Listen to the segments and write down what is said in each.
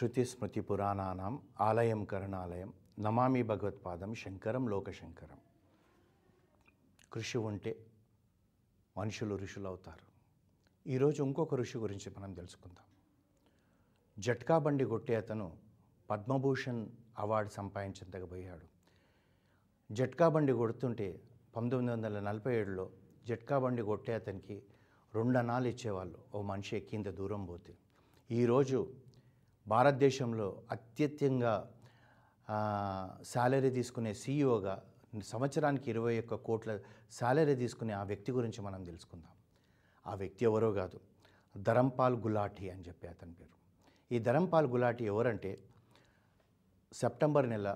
శృతి స్మృతి పురాణానాం ఆలయం కరుణాలయం నమామి భగవత్పాదం శంకరం లోకశంకరం. కృషి ఉంటే మనుషులు ఋషులు అవుతారు ఈరోజు ఇంకొక ఋషి గురించి మనం తెలుసుకుందాం. జట్కా బండి కొట్టే అతను పద్మభూషణ్ అవార్డు సంపాదించదగబోయాడు జట్కా బండి కొడుతుంటే పంతొమ్మిది వందల నలభై ఏడులో జట్కా బండి కొట్టే అతనికి రెండు అనాలు ఇచ్చేవాళ్ళు ఓ మనిషి ఎక్కింత దూరం పోతే. ఈరోజు భారతదేశంలో అత్యధికంగా శాలరీ తీసుకునే సీఈఓగా సంవత్సరానికి ఇరవై ఒక్క కోట్ల శాలరీ తీసుకునే ఆ వ్యక్తి గురించి మనం తెలుసుకుందాం. ఆ వ్యక్తి ఎవరో కాదు. ధరంపాల్ గులాఠీ అని చెప్పి అతని పేరు. ఈ ధరంపాల్ గులాటి ఎవరంటే సెప్టెంబర్ నెల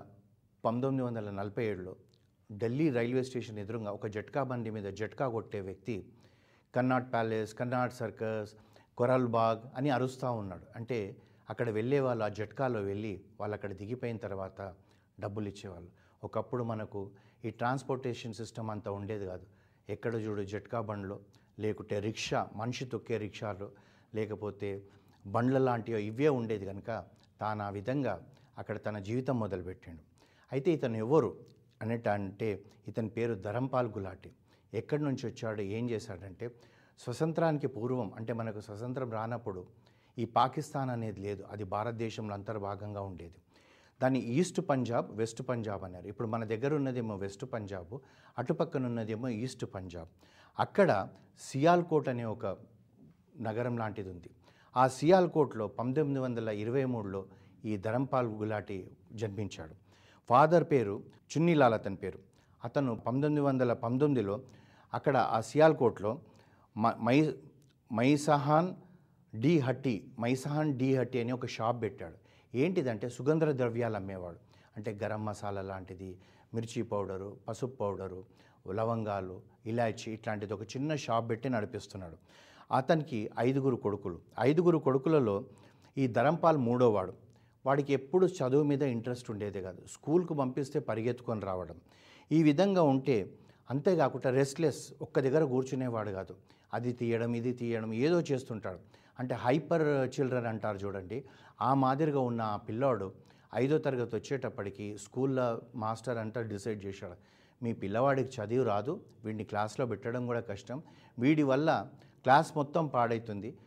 పంతొమ్మిది వందల నలభై ఏడులో ఢిల్లీ రైల్వే స్టేషన్ ఎదురుగా ఒక జట్కా బండి మీద జట్కా కొట్టే వ్యక్తి Connaught palace Connaught circus Karol Bagh అని అరుస్తూ ఉన్నాడు. అంటే అక్కడ వెళ్ళే వాళ్ళు ఆ జట్కాలో వెళ్ళి వాళ్ళు అక్కడ దిగిపోయిన తర్వాత డబ్బులు ఇచ్చేవాళ్ళు. ఒకప్పుడు మనకు ఈ ట్రాన్స్పోర్టేషన్ సిస్టమ్ అంతా ఉండేది కాదు. ఎక్కడ చూడు జట్కా బండ్లో లేకుంటే రిక్షా మనిషి తొక్కే రిక్షాలు లేకపోతే బండ్ల లాంటివి ఇవే ఉండేది కనుక తాను ఆ విధంగా అక్కడ తన జీవితం మొదలుపెట్టాడు. అయితే ఇతను ఎవరు అనేట అంటే ఇతని పేరు ధరంపాల్ గులాటి. ఎక్కడి నుంచి వచ్చాడు ఏం చేశాడంటే స్వతంత్రానికి పూర్వం అంటే మనకు స్వతంత్రం రానప్పుడు ఈ పాకిస్తాన్ అనేది లేదు. అది భారతదేశంలో అంతర్భాగంగా ఉండేది. దాన్ని ఈస్ట్ పంజాబ్ వెస్ట్ పంజాబ్ అన్నారు. ఇప్పుడు మన దగ్గర ఉన్నదేమో వెస్ట్ పంజాబ్ అటుపక్కన ఉన్నదేమో ఈస్ట్ పంజాబ్. అక్కడ సియాల్కోట్ అనే ఒక నగరం లాంటిది ఉంది. ఆ సియాల్కోట్లో పంతొమ్మిది వందల ఇరవై మూడులో ఈ ధరంపాల్ గులాటి జన్మించాడు. ఫాదర్ పేరు చున్నీలాల్ అతని పేరు. అతను పంతొమ్మిది వందల పంతొమ్మిదిలో అక్కడ ఆ సియాల్కోట్లో మ- మై మైసహాన్ డి హట్టి మైసాన్ డి హట్టి అని ఒక షాప్ పెట్టాడు. ఏంటిదంటే సుగంధ ద్రవ్యాలు అమ్మేవాడు. అంటే గరం మసాలా లాంటిది మిర్చి పౌడరు పసుపు పౌడరు లవంగాలు ఇలాచి ఇట్లాంటిది ఒక చిన్న షాప్ పెట్టి నడిపిస్తున్నాడు. అతనికి ఐదుగురు కొడుకులు. ఐదుగురు కొడుకులలో ఈ ధరంపాల్ మూడోవాడు. వాడికి ఎప్పుడు చదువు మీద ఇంట్రెస్ట్ ఉండేది కాదు. స్కూల్కు పంపిస్తే పరిగెత్తుకొని రావడం. ఈ విధంగా ఉంటే అంతేకాకుండా రెస్ట్లెస్ ఒక్క దగ్గర కూర్చునేవాడు కాదు. అది తీయడం ఇది తీయడం ఏదో చేస్తుంటాడు. అంటే హైపర్ చిల్డ్రన్ అంటారు చూడండి. ఆ మాదిరిగా ఉన్న ఆ పిల్లాడు ఐదో తరగతి వచ్చేటప్పటికి స్కూల్లో మాస్టర్ అంతా డిసైడ్ చేశాడు. మీ పిల్లవాడికి చదువు రాదు వీడిని క్లాస్లో పెట్టడం కూడా కష్టం. వీడి వల్ల క్లాస్ మొత్తం పాడైతుంది.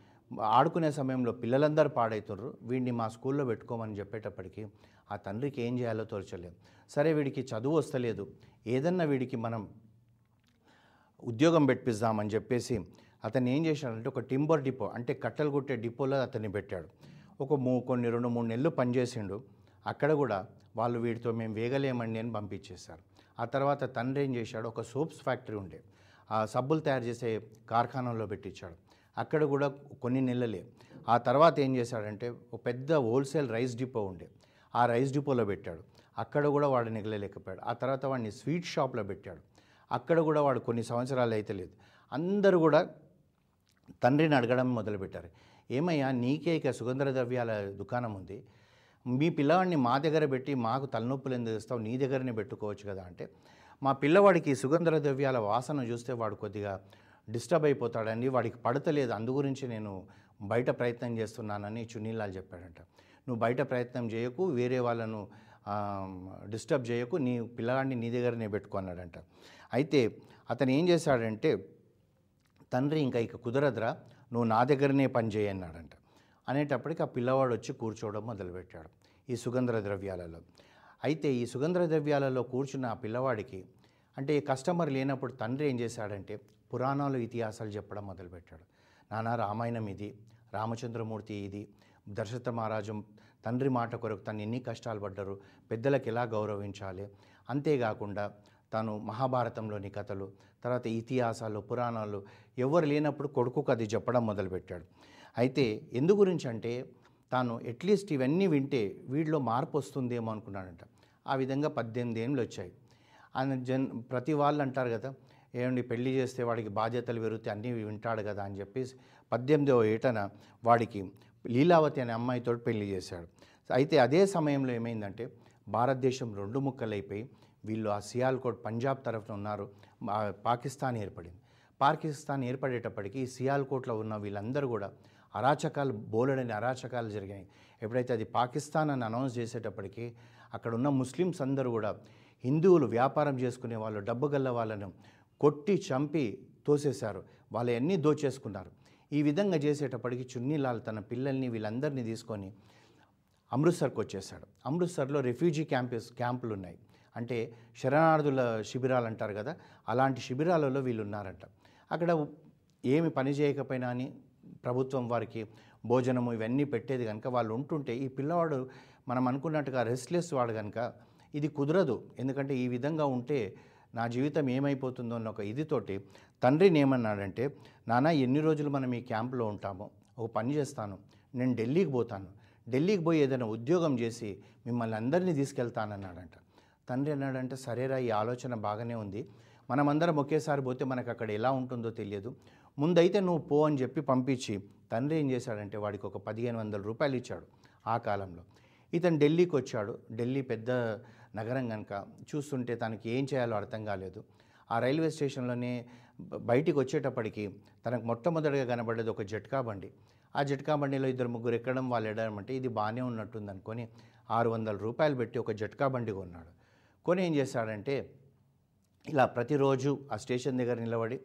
ఆడుకునే సమయంలో పిల్లలందరూ పాడవుతుర్రు వీడిని మా స్కూల్లో పెట్టుకోమని చెప్పేటప్పటికి ఆ తండ్రికి ఏం చేయాలో తోచలేదు. సరే వీడికి చదువు వస్తలేదు. ఏదన్నా వీడికి మనం ఉద్యోగం పెట్టిద్దామని చెప్పేసి అతను ఏం చేశాడంటే ఒక టింబర్ డిపో అంటే కట్టెలు కొట్టే డిపోలో అతన్ని పెట్టాడు. ఒక మూ కొన్ని రెండు మూడు నెలలు పనిచేసిండు. అక్కడ కూడా వాళ్ళు వీడితో మేము వేగలేమండి అని పంపించేశారు. ఆ తర్వాత తండ్రి ఏం చేశాడు ఒక సోప్స్ ఫ్యాక్టరీ ఉండే ఆ సబ్బులు తయారు చేసే కార్ఖానాలో పెట్టించాడు. అక్కడ కూడా కొన్ని నెలలే. ఆ తర్వాత ఏం చేశాడంటే ఒక పెద్ద హోల్సేల్ రైస్ డిపో ఉండే ఆ రైస్ డిపోలో పెట్టాడు. అక్కడ కూడా వాడు నిగలలేకపోయాడు ఆ తర్వాత వాడిని స్వీట్ షాప్లో పెట్టాడు. అక్కడ కూడా వాడు కొన్ని సంవత్సరాలు అయితే లేదు. అందరూ కూడా తండ్రిని అడగడం మొదలుపెట్టారు. ఏమయ్యా నీకే ఇక సుగంధ ద్రవ్యాల దుకాణం ఉంది. మీ పిల్లవాడిని మా దగ్గర పెట్టి మాకు తలనొప్పులు ఎందుకు ఇస్తావు నీ దగ్గరనే పెట్టుకోవచ్చు కదా అంటే మా పిల్లవాడికి సుగంధ ద్రవ్యాల వాసన చూస్తే వాడు కొద్దిగా డిస్టర్బ్ అయిపోతాడని వాడికి పడతలేదు. అందు గురించి నేను బయట ప్రయత్నం చేస్తున్నానని చున్నీలాల్ చెప్పాడంట. నువ్వు బయట ప్రయత్నం చేయకు వేరే వాళ్ళను డిస్టర్బ్ చేయకు నీ పిల్లగాడిని నీ దగ్గరనే పెట్టుకున్నాడంట అయితే అతను ఏం చేశాడంటే తండ్రి ఇంకా ఇక కుదరదురా నువ్వు నా దగ్గరనే పని చేయన్నాడంట అనేటప్పటికి ఆ పిల్లవాడు వచ్చి కూర్చోవడం మొదలుపెట్టాడు ఈ సుగంధ ద్రవ్యాలలో. అయితే ఈ సుగంధ ద్రవ్యాలలో కూర్చున్న ఆ పిల్లవాడికి అంటే ఈ కస్టమర్ లేనప్పుడు తండ్రి ఏం చేశాడంటే పురాణాలు ఇతిహాసాలు చెప్పడం మొదలుపెట్టాడు. నానా రామాయణం ఇది రామచంద్రమూర్తి ఇది దశరథ మహారాజు తండ్రి మాట కొరకు తను ఎన్ని కష్టాలు పడ్డారు పెద్దలకు ఎలా గౌరవించాలి? అంతేకాకుండా తాను మహాభారతంలోని కథలు తర్వాత ఇతిహాసాలు పురాణాలు ఎవరు లేనప్పుడు కొడుకు కథ చెప్పడం మొదలుపెట్టాడు. అయితే ఎందు గురించి అంటే తాను అట్లీస్ట్ ఇవన్నీ వింటే వీడిలో మార్పు వస్తుందేమో అనుకున్నాడంట. ఆ విధంగా పద్దెనిమిది ఏళ్ళు వచ్చాయి. ఆయన జన్ ప్రతి వాళ్ళు అంటారు కదా ఏమండి పెళ్ళి చేస్తే వాడికి బాధ్యతలు పెరుగుతాయి అన్నీ వింటాడు కదా అని చెప్పేసి పద్దెనిమిదవ ఏటన వాడికి లీలావతి అనే అమ్మాయితో పెళ్ళి చేశాడు. అయితే అదే సమయంలో ఏమైందంటే భారతదేశం రెండు ముక్కలైపోయి వీళ్ళు ఆ సియాల్కోట్ పంజాబ్ తరఫున ఉన్నారు. పాకిస్తాన్ ఏర్పడింది. పాకిస్తాన్ ఏర్పడేటప్పటికీ సియాల్కోట్లో ఉన్న వీళ్ళందరూ కూడా అరాచకాలు బోలెడని అరాచకాలు జరిగాయి ఎప్పుడైతే అది పాకిస్తాన్ అని అనౌన్స్ చేసేటప్పటికీ అక్కడ ఉన్న ముస్లిమ్స్ అందరూ కూడా హిందువులు వ్యాపారం చేసుకునే వాళ్ళు డబ్బు గల్ల వాళ్ళను కొట్టి చంపి తోసేశారు. వాళ్ళు అన్నీ దోచేసుకున్నారు? ఈ విధంగా చేసేటప్పటికి చున్నీలాల్ తన పిల్లల్ని వీళ్ళందరినీ తీసుకొని అమృత్సర్కి వచ్చేసాడు అమృత్సర్లో రెఫ్యూజీ క్యాంపస్ క్యాంపులు ఉన్నాయి అంటే శరణార్థుల శిబిరాలు అంటారు కదా అలాంటి శిబిరాలలో వీళ్ళు ఉన్నారంట అక్కడ ఏమి పని చేయకపోయినా అని ప్రభుత్వం వారికి భోజనము ఇవన్నీ పెట్టేది కనుక వాళ్ళు ఉంటుంటే ఈ పిల్లవాడు మనం అనుకున్నట్టుగా రెస్ట్లెస్ వాడు కనుక ఇది కుదరదు. ఎందుకంటే ఈ విధంగా ఉంటే నా జీవితం ఏమైపోతుందో అన్న ఒక ఇదితోటి తండ్రిని ఏమన్నాడంటే నానా ఎన్ని రోజులు మనం ఈ క్యాంపులో ఉంటామో ఒక పని చేస్తాను నేను ఢిల్లీకి పోతాను ఢిల్లీకి పోయి ఏదైనా ఉద్యోగం చేసి మిమ్మల్ని అందరినీ తీసుకెళ్తానన్నాడంట. తండ్రి అన్నాడంటే సరేరా ఈ ఆలోచన బాగానే ఉంది. మనమందరం ఒకేసారి పోతే మనకు అక్కడ ఎలా ఉంటుందో తెలియదు. ముందైతే నువ్వు పో అని చెప్పి పంపించి తండ్రి ఏం చేశాడంటే వాడికి ఒక పదిహేను వందల రూపాయలు ఇచ్చాడు ఆ కాలంలో. ఇతను ఢిల్లీకి వచ్చాడు. ఢిల్లీ పెద్ద నగరం కనుక చూస్తుంటే తనకి ఏం చేయాలో అర్థం కాలేదు. ఆ రైల్వే స్టేషన్లోనే బయటికి వచ్చేటప్పటికి తనకు మొట్టమొదటిగా కనబడేది ఒక జట్కా బండి. ఆ జట్కా బండిలో ఇద్దరు ముగ్గురు ఎక్కడం వాళ్ళు ఎడడం అంటే ఇది బాగానే ఉన్నట్టుంది అనుకొని ఆరు వందల రూపాయలు పెట్టి ఒక జట్కా బండి కొన్నాడు. కొని ఏం చేశాడంటే ఇలా ప్రతిరోజు ఆ స్టేషన్ దగ్గర నిలబడి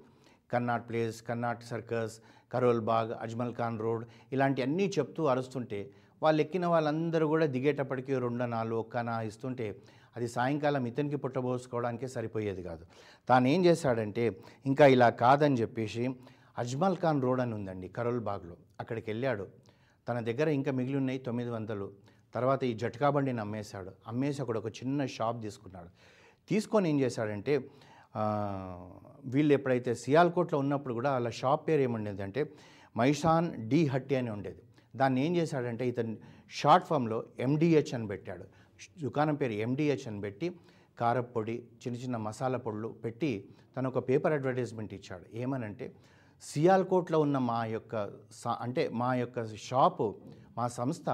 Connaught Place Connaught Circus Karol Bagh Ajmal Khan Road ఇలాంటి అన్నీ చెప్తూ అరుస్తుంటే వాళ్ళు ఎక్కిన వాళ్ళందరూ కూడా దిగేటప్పటికి రెండు నాలుగు ఒక్కనా ఇస్తుంటే అది సాయంకాలం ఇతనికి పుట్టబోసుకోవడానికే సరిపోయేది కాదు. తాను ఏం చేశాడంటే ఇంకా ఇలా కాదని చెప్పేసి అజ్మల్ ఖాన్ రోడ్ అని ఉందండి కరోల్ బాగ్లో. అక్కడికి వెళ్ళాడు. తన దగ్గర ఇంకా మిగిలి ఉన్నాయి తొమ్మిది వందలు. తర్వాత ఈ జట్కా బండిని అమ్మేశాడు. అమ్మేసి అక్కడ ఒక చిన్న షాప్ తీసుకున్నాడు. తీసుకొని ఏం చేశాడంటే వీళ్ళు ఎప్పుడైతే సియాల్కోట్లో ఉన్నప్పుడు కూడా అలా షాప్ పేరు ఏముండేది అంటే మైషాన్ డి హట్టి అని ఉండేది. దాన్ని ఏం చేశాడంటే ఇతను షార్ట్ ఫామ్లో ఎండిహెచ్ అని పెట్టాడు. దుకాణం పేరు ఎండిహెచ్ అని పెట్టి కారప్పొడి చిన్న చిన్న మసాలా పొడులు పెట్టి తను ఒక పేపర్ అడ్వర్టైజ్మెంట్ ఇచ్చాడు. ఏమనంటే సియాల్కోట్లో ఉన్న మా యొక్క అంటే మా యొక్క షాపు మా సంస్థ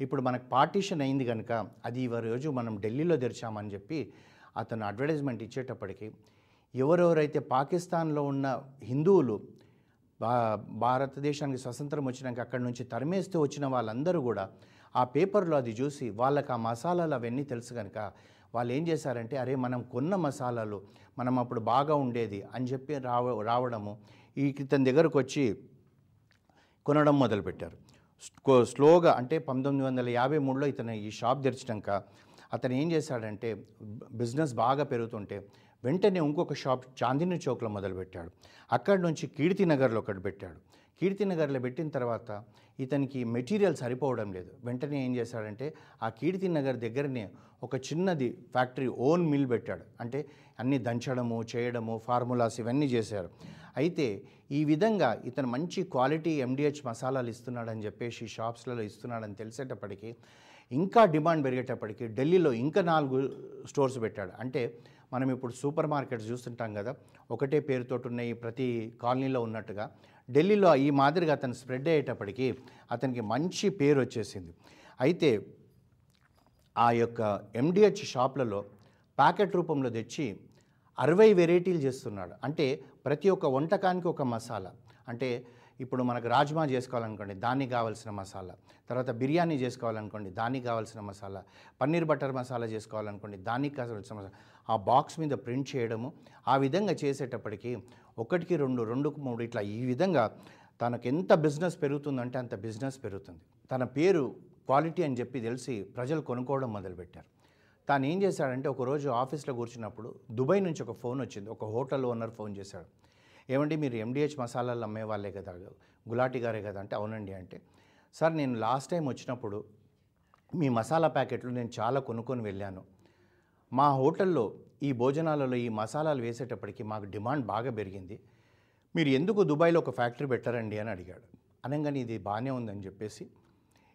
ఇప్పుడు మనకు పార్టీషన్ అయింది కనుక అది ఈ రోజు మనం ఢిల్లీలో తెరిచామని చెప్పి అతను అడ్వర్టైజ్మెంట్ ఇచ్చేటప్పటికి ఎవరెవరైతే పాకిస్తాన్లో ఉన్న హిందువులు భా భారతదేశానికి స్వతంత్రం వచ్చినాక అక్కడి నుంచి తరిమేస్తూ వచ్చిన వాళ్ళందరూ కూడా ఆ పేపర్లో అది చూసి వాళ్ళకి ఆ మసాలాలు అవన్నీ తెలుసు కనుక వాళ్ళు ఏం చేశారంటే అరే మనం కొన్న మసాలాలు మనం అప్పుడు బాగా ఉండేది అని చెప్పి రావ రావడము ఈ ఇతని దగ్గరకు వచ్చి కొనడం మొదలుపెట్టారు. స్లోగా అంటే పంతొమ్మిది వందల యాభై మూడులో ఇతను ఈ షాప్ తెరిచినాక అతను ఏం చేశాడంటే బిజినెస్ బాగా పెరుగుతుంటే వెంటనే ఇంకొక షాప్ చాందిని చౌక్లో మొదలుపెట్టాడు. అక్కడి నుంచి కీర్తి నగర్లో ఒకటి పెట్టాడు. కీర్తినగర్లో పెట్టిన తర్వాత ఇతనికి మెటీరియల్ సరిపోవడం లేదు. వెంటనే ఏం చేశాడంటే ఆ కీర్తినగర్ దగ్గరనే ఒక చిన్నది ఫ్యాక్టరీ ఓన్ మిల్ పెట్టాడు. అంటే అన్ని దంచడము చేయడము ఫార్ములాస్ ఇవన్నీ చేశారు. అయితే ఈ విధంగా ఇతను మంచి క్వాలిటీ ఎండిహెచ్ మసాలాలు ఇస్తున్నాడని చెప్పేసి షాప్స్లలో ఇస్తున్నాడని తెలిసేటప్పటికి ఇంకా డిమాండ్ పెరిగేటప్పటికి ఢిల్లీలో ఇంకా నాలుగు స్టోర్స్ పెట్టాడు. అంటే మనం ఇప్పుడు సూపర్ మార్కెట్స్ చూస్తుంటాం కదా ఒకటే పేరుతో ఉన్నాయి ప్రతి కాలనీలో ఉన్నట్టుగా. ఢిల్లీలో ఈ మాదిరిగా అతను స్ప్రెడ్ అయ్యేటప్పటికి అతనికి మంచి పేరు వచ్చేసింది. అయితే ఆ యొక్క ఎండిహెచ్ షాప్లలో ప్యాకెట్ రూపంలో తెచ్చి అరవై వెరైటీలు చేస్తున్నాడు. అంటే ప్రతి ఒక్క వంటకానికి ఒక మసాలా. అంటే ఇప్పుడు మనకు రాజ్మా చేసుకోవాలనుకోండి దానికి కావాల్సిన మసాలా. తర్వాత బిర్యానీ చేసుకోవాలనుకోండి దానికి కావాల్సిన మసాలా. పన్నీర్ బటర్ మసాలా చేసుకోవాలనుకోండి దానికి కావాల్సిన మసాలా. ఆ బాక్స్ మీద ప్రింట్ చేయడము ఆ విధంగా చేసేటప్పటికి ఒకటికి రెండు రెండుకు మూడు ఇట్లా ఈ విధంగా తనకు ఎంత బిజినెస్ పెరుగుతుందంటే అంత బిజినెస్ పెరుగుతుంది. తన పేరు క్వాలిటీ అని చెప్పి తెలిసి ప్రజలు కొనుక్కోవడం మొదలుపెట్టారు. తాను ఏం చేశాడంటే ఒకరోజు ఆఫీస్లో కూర్చున్నప్పుడు దుబాయ్ నుంచి ఒక ఫోన్ వచ్చింది. ఒక హోటల్ ఓనర్ ఫోన్ చేశాడు. ఏమండి మీరు ఎండిహెచ్ మసాలాలు అమ్మే వాళ్ళే కదా గులాటి గారే కదా అంటే అవునండి అంటే. సార్ నేను లాస్ట్ టైం వచ్చినప్పుడు మీ మసాలా ప్యాకెట్లు నేను చాలా కొనుక్కొని వెళ్ళాను. మా హోటల్లో ఈ భోజనాలలో ఈ మసాలాలు వేసేటప్పటికి మాకు డిమాండ్ బాగా పెరిగింది. మీరు ఎందుకు దుబాయ్లో ఒక ఫ్యాక్టరీ పెట్టారండి అని అడిగాడు. అనగానే ఇది బాగానే ఉందని చెప్పేసి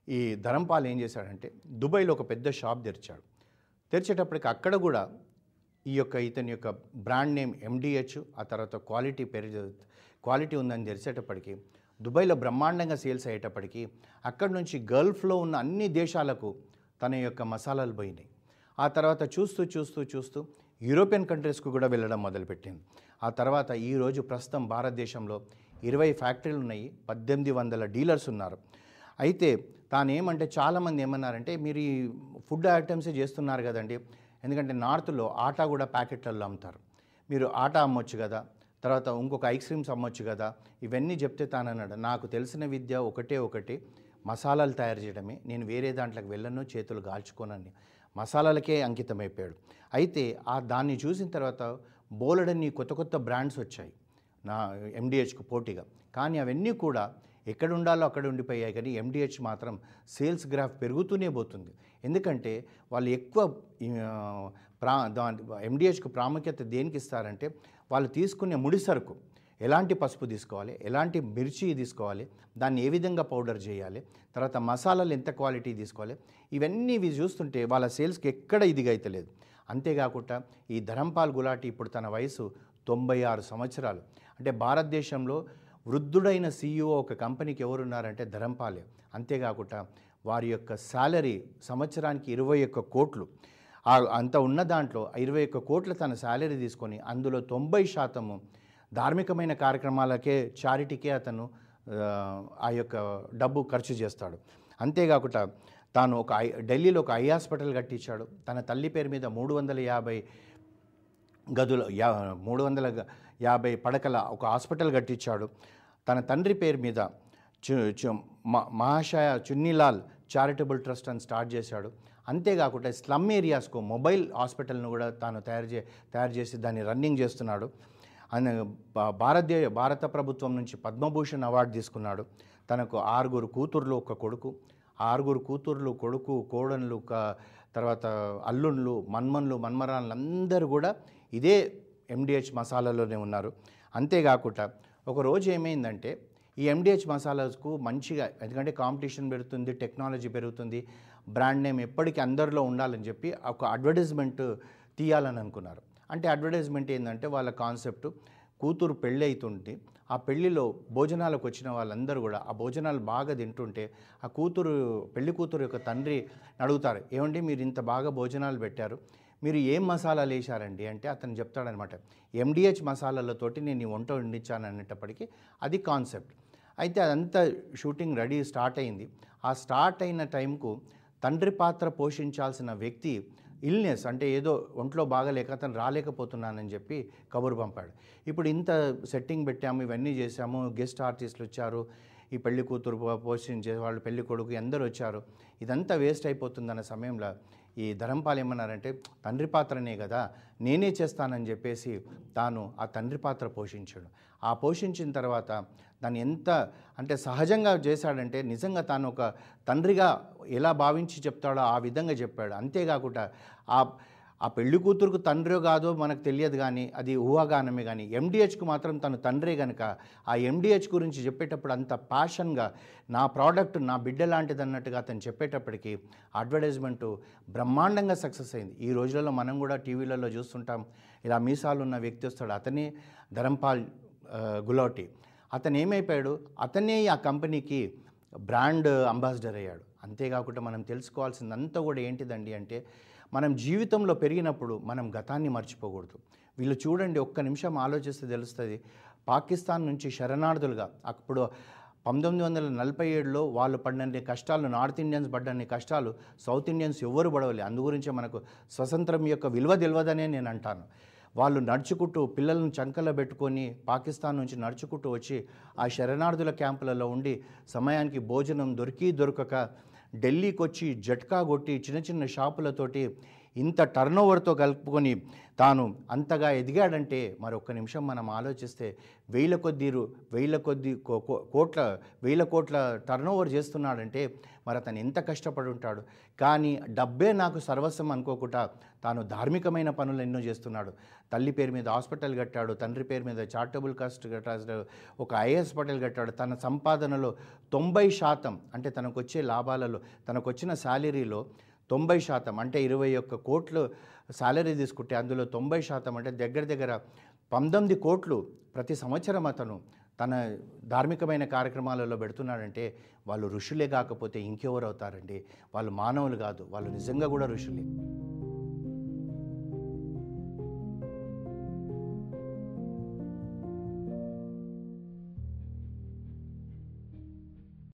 ఈ ధరంపాల్ ఏం చేశాడంటే దుబాయ్లో ఒక పెద్ద షాప్ తెరిచాడు. తెరిచేటప్పటికి అక్కడ కూడా ఈ యొక్క ఇతని యొక్క బ్రాండ్ నేమ్ ఎండిహెచ్ ఆ తర్వాత క్వాలిటీ పెరిగి క్వాలిటీ ఉందని తెలిసేటప్పటికీ దుబాయ్లో బ్రహ్మాండంగా సేల్స్ అయ్యేటప్పటికీ అక్కడి నుంచి గల్ఫ్లో ఉన్న అన్ని దేశాలకు తన యొక్క మసాలాలు పోయినాయి. ఆ తర్వాత చూస్తూ చూస్తూ చూస్తూ యూరోపియన్ కంట్రీస్కు కూడా వెళ్ళడం మొదలుపెట్టింది. ఆ తర్వాత ఈరోజు ప్రస్తుతం భారతదేశంలో ఇరవై ఫ్యాక్టరీలు ఉన్నాయి పద్దెనిమిది వందల డీలర్స్ ఉన్నారు. అయితే తానేమంటే చాలామంది ఏమన్నారంటే మీరు ఈ ఫుడ్ ఐటమ్సే చేస్తున్నారు కదండి ఎందుకంటే నార్త్లో ఆటా కూడా ప్యాకెట్లలో అమ్ముతారు. మీరు ఆటా అమ్మొచ్చు కదా తర్వాత ఇంకొక ఐస్ క్రీమ్స్ అమ్మొచ్చు కదా ఇవన్నీ చెప్తే తానన్నాడు. నాకు తెలిసిన విద్య ఒకటే ఒకటి మసాలాలు తయారు చేయడమే. నేను వేరే దాంట్లోకి వెళ్ళను చేతులు గాల్చుకోనని మసాలాలకే అంకితమైపోయాడు. అయితే ఆ దాన్ని చూసిన తర్వాత బోలెడన్ని కొత్త కొత్త బ్రాండ్స్ వచ్చాయి. నా ఎండిహెచ్కు పోటీగా. కానీ అవన్నీ కూడా ఎక్కడ ఉండాలో అక్కడ ఉండిపోయాయి. కానీ ఎండిహెచ్ మాత్రం సేల్స్ గ్రాఫ్ పెరుగుతూనే పోతుంది. ఎందుకంటే వాళ్ళు ఎక్కువ ప్రా దాని ఎండిహెచ్కు ప్రాముఖ్యత దేనికి ఇస్తారంటే వాళ్ళు తీసుకునే ముడి సరుకు ఎలాంటి పసుపు తీసుకోవాలి ఎలాంటి మిర్చి తీసుకోవాలి దాన్ని ఏ విధంగా పౌడర్ చేయాలి తర్వాత మసాలాలు ఎంత క్వాలిటీ తీసుకోవాలి ఇవన్నీ ఇవి చూస్తుంటే వాళ్ళ సేల్స్కి ఎక్కడ ఇదిగైతలేదు అంతేకాకుండా ఈ ధరంపాల్ గులాటి ఇప్పుడు తన వయసు తొంభై ఆరు సంవత్సరాలు. అంటే భారతదేశంలో వృద్ధుడైన సీఈఓ ఒక కంపెనీకి ఎవరున్నారంటే ధరంపాలే. అంతేకాకుండా వారి యొక్క శాలరీ సంవత్సరానికి ఇరవై ఒక్క కోట్లు. అంత ఉన్న దాంట్లో ఇరవై ఒక్క కోట్ల తన శాలరీ తీసుకొని అందులో తొంభై శాతము ధార్మికమైన కార్యక్రమాలకే చారిటీకే అతను ఆ, యొక్క డబ్బు ఖర్చు చేస్తాడు. అంతేకాకుండా తాను ఒక ఐ ఢిల్లీలో ఒక ఐ హాస్పిటల్ కట్టించాడు. తన తల్లి పేరు మీద మూడు వందల యాభై గదుల యా మూడు వందల యాభై పడకల ఒక హాస్పిటల్ కట్టించాడు. తన తండ్రి పేరు మీద చు చు మ- మహాశయ చున్నీలాల్ చారిటబుల్ ట్రస్ట్ అని స్టార్ట్ చేశాడు. అంతేకాకుండా స్లమ్ ఏరియాస్కు మొబైల్ హాస్పిటల్ను కూడా తాను తయారు చే తయారు చేసి దాన్ని రన్నింగ్ చేస్తున్నాడు. ఆయన భా- భారతదేశ భారత ప్రభుత్వం నుంచి పద్మభూషణ్ అవార్డు తీసుకున్నాడు. తనకు ఆరుగురు కూతుర్లు ఒక కొడుకు. ఆరుగురు కూతుర్లు కొడుకు కోడన్లు తర్వాత అల్లుళ్ళు మన్మన్లు మన్మరాన్లు అందరూ కూడా ఇదే ఎండిహెచ్ మసాలాలోనే ఉన్నారు. అంతేకాకుండా ఒక రోజు ఏమైందంటే ఈ ఎండిహెచ్ మసాలాస్కు మంచిగా ఎందుకంటే కాంపిటీషన్ పెరుగుతుంది టెక్నాలజీ పెరుగుతుంది బ్రాండ్ నేమ్ ఎప్పటికీ అందరిలో ఉండాలని చెప్పి ఒక అడ్వర్టైజ్మెంట్ తీయాలని అనుకున్నారు. అంటే అడ్వర్టైజ్మెంట్ ఏంటంటే వాళ్ళ కాన్సెప్ట్ కూతురు పెళ్ళి అవుతుంటే ఆ పెళ్ళిలో భోజనాలకు వచ్చిన వాళ్ళందరూ కూడా ఆ భోజనాలు బాగా తింటుంటే ఆ కూతురు పెళ్ళి కూతురు యొక్క తండ్రి అడుగుతారు ఏమండి మీరు ఇంత బాగా భోజనాలు పెట్టారు మీరు ఏం మసాలాలు వేశారండి? అంటే అతను చెప్తాడనమాట ఎండిహెచ్ మసాలాలతోటి నేను ఈ వంట వండించాను అనేటప్పటికీ అది కాన్సెప్ట్. అయితే అదంతా షూటింగ్ రెడీ స్టార్ట్ అయింది. ఆ స్టార్ట్ అయిన టైంకు తండ్రి పాత్ర పోషించాల్సిన వ్యక్తి ఇల్నెస్ అంటే ఏదో ఒంట్లో బాగలేక అతను రాలేకపోతున్నానని చెప్పి కబురు పంపాడు. ఇప్పుడు ఇంత సెట్టింగ్ పెట్టాము ఇవన్నీ చేశాము గెస్ట్ ఆర్టిస్టులు వచ్చారు ఈ పెళ్ళి కూతురు పోషించే వాళ్ళు పెళ్ళి కొడుకు అందరూ వచ్చారు. ఇదంతా వేస్ట్ అయిపోతుందన్న సమయంలో ఈ ధరంపాలు ఏమన్నారంటే తండ్రి పాత్రనే కదా నేనే చేస్తానని చెప్పేసి తాను ఆ తండ్రి పాత్ర పోషించాడు. ఆ పోషించిన తర్వాత దాన్ని ఎంత అంటే సహజంగా చేశాడంటే నిజంగా తాను ఒక తండ్రిగా ఎలా భావించి చెప్తాడో ఆ విధంగా చెప్పాడు. అంతేకాకుండా ఆ ఆ పెళ్ళి కూతురుకు తండ్రో కాదో మనకు తెలియదు కానీ అది ఊహాగానమే కానీ ఎండిహెచ్కు మాత్రం తను తండ్రే కనుక ఆ ఎండిహెచ్ గురించి చెప్పేటప్పుడు అంత ప్యాషన్గా నా ప్రోడక్ట్ నా బిడ్డ లాంటిది అన్నట్టుగా అతను చెప్పేటప్పటికి అడ్వర్టైజ్మెంటు బ్రహ్మాండంగా సక్సెస్ అయింది. ఈ రోజులలో మనం కూడా టీవీలలో చూస్తుంటాం. ఇలా మీసాలు ఉన్న వ్యక్తి వస్తాడు అతనే ధరంపాల్ గులాటి అతను ఏమైపోయాడు? అతనే ఆ కంపెనీకి బ్రాండ్ అంబాసిడర్ అయ్యాడు. అంతేకాకుండా మనం తెలుసుకోవాల్సిందంతా కూడా ఏంటిదండి అంటే మనం జీవితంలో పెరిగినప్పుడు మనం గతాన్ని మర్చిపోకూడదు. వీళ్ళు చూడండి ఒక్క నిమిషం ఆలోచిస్తే తెలుస్తుంది. పాకిస్తాన్ నుంచి శరణార్థులుగా అప్పుడు పంతొమ్మిది వందల నలభై ఏడులో వాళ్ళు పడినన్ని కష్టాలు నార్త్ ఇండియన్స్ పడ్డన్ని కష్టాలు సౌత్ ఇండియన్స్ ఎవ్వరు పడవలే. అందుగురించే మనకు స్వతంత్రం యొక్క విలువ తెలియదనే నేను అంటాను వాళ్ళు నడుచుకుంటూ పిల్లలను చంకలో పెట్టుకొని పాకిస్తాన్ నుంచి నడుచుకుంటూ వచ్చి ఆ శరణార్థుల క్యాంపులలో ఉండి సమయానికి భోజనం దొరికి దొరకక ఢిల్లీకి వచ్చి జట్కా కొట్టి చిన్న చిన్న షాపులతోటి ఇంత టర్న్ ఓవర్తో కలుపుకొని తాను అంతగా ఎదిగాడంటే మరొక్క నిమిషం మనం ఆలోచిస్తే వేల కొద్ది వేల కొద్ది కో- కో- కోట్ల వేల కోట్ల టర్న్ ఓవర్ చేస్తున్నాడంటే మరి అతను ఎంత కష్టపడి ఉంటాడు? కానీ డబ్బే నాకు సర్వస్వం అనుకోకుండా తాను ధార్మికమైన పనులు ఎన్నో చేస్తున్నాడు. తల్లి పేరు మీద హాస్పిటల్ కట్టాడు తండ్రి పేరు మీద చారిటబుల్ కాస్ట్ కట్టాడు ఒక ఐఏఎస్ హాస్పిటల్ కట్టాడు. తన సంపాదనలో తొంభై శాతం అంటే తనకు వచ్చే లాభాలలో తనకు వచ్చిన శాలరీలో తొంభై శాతం అంటే ఇరవై ఒక్క కోట్లు శాలరీ తీసుకుంటే అందులో తొంభై శాతం అంటే దగ్గర దగ్గర పంతొమ్మిది కోట్లు ప్రతి సంవత్సరం అతను తన ధార్మికమైన కార్యక్రమాలలో పెడుతున్నాడంటే వాళ్ళు ఋషులే కాకపోతే ఇంకెవరు అవుతారండి? వాళ్ళు మానవులు కాదు వాళ్ళు నిజంగా కూడా ఋషులే.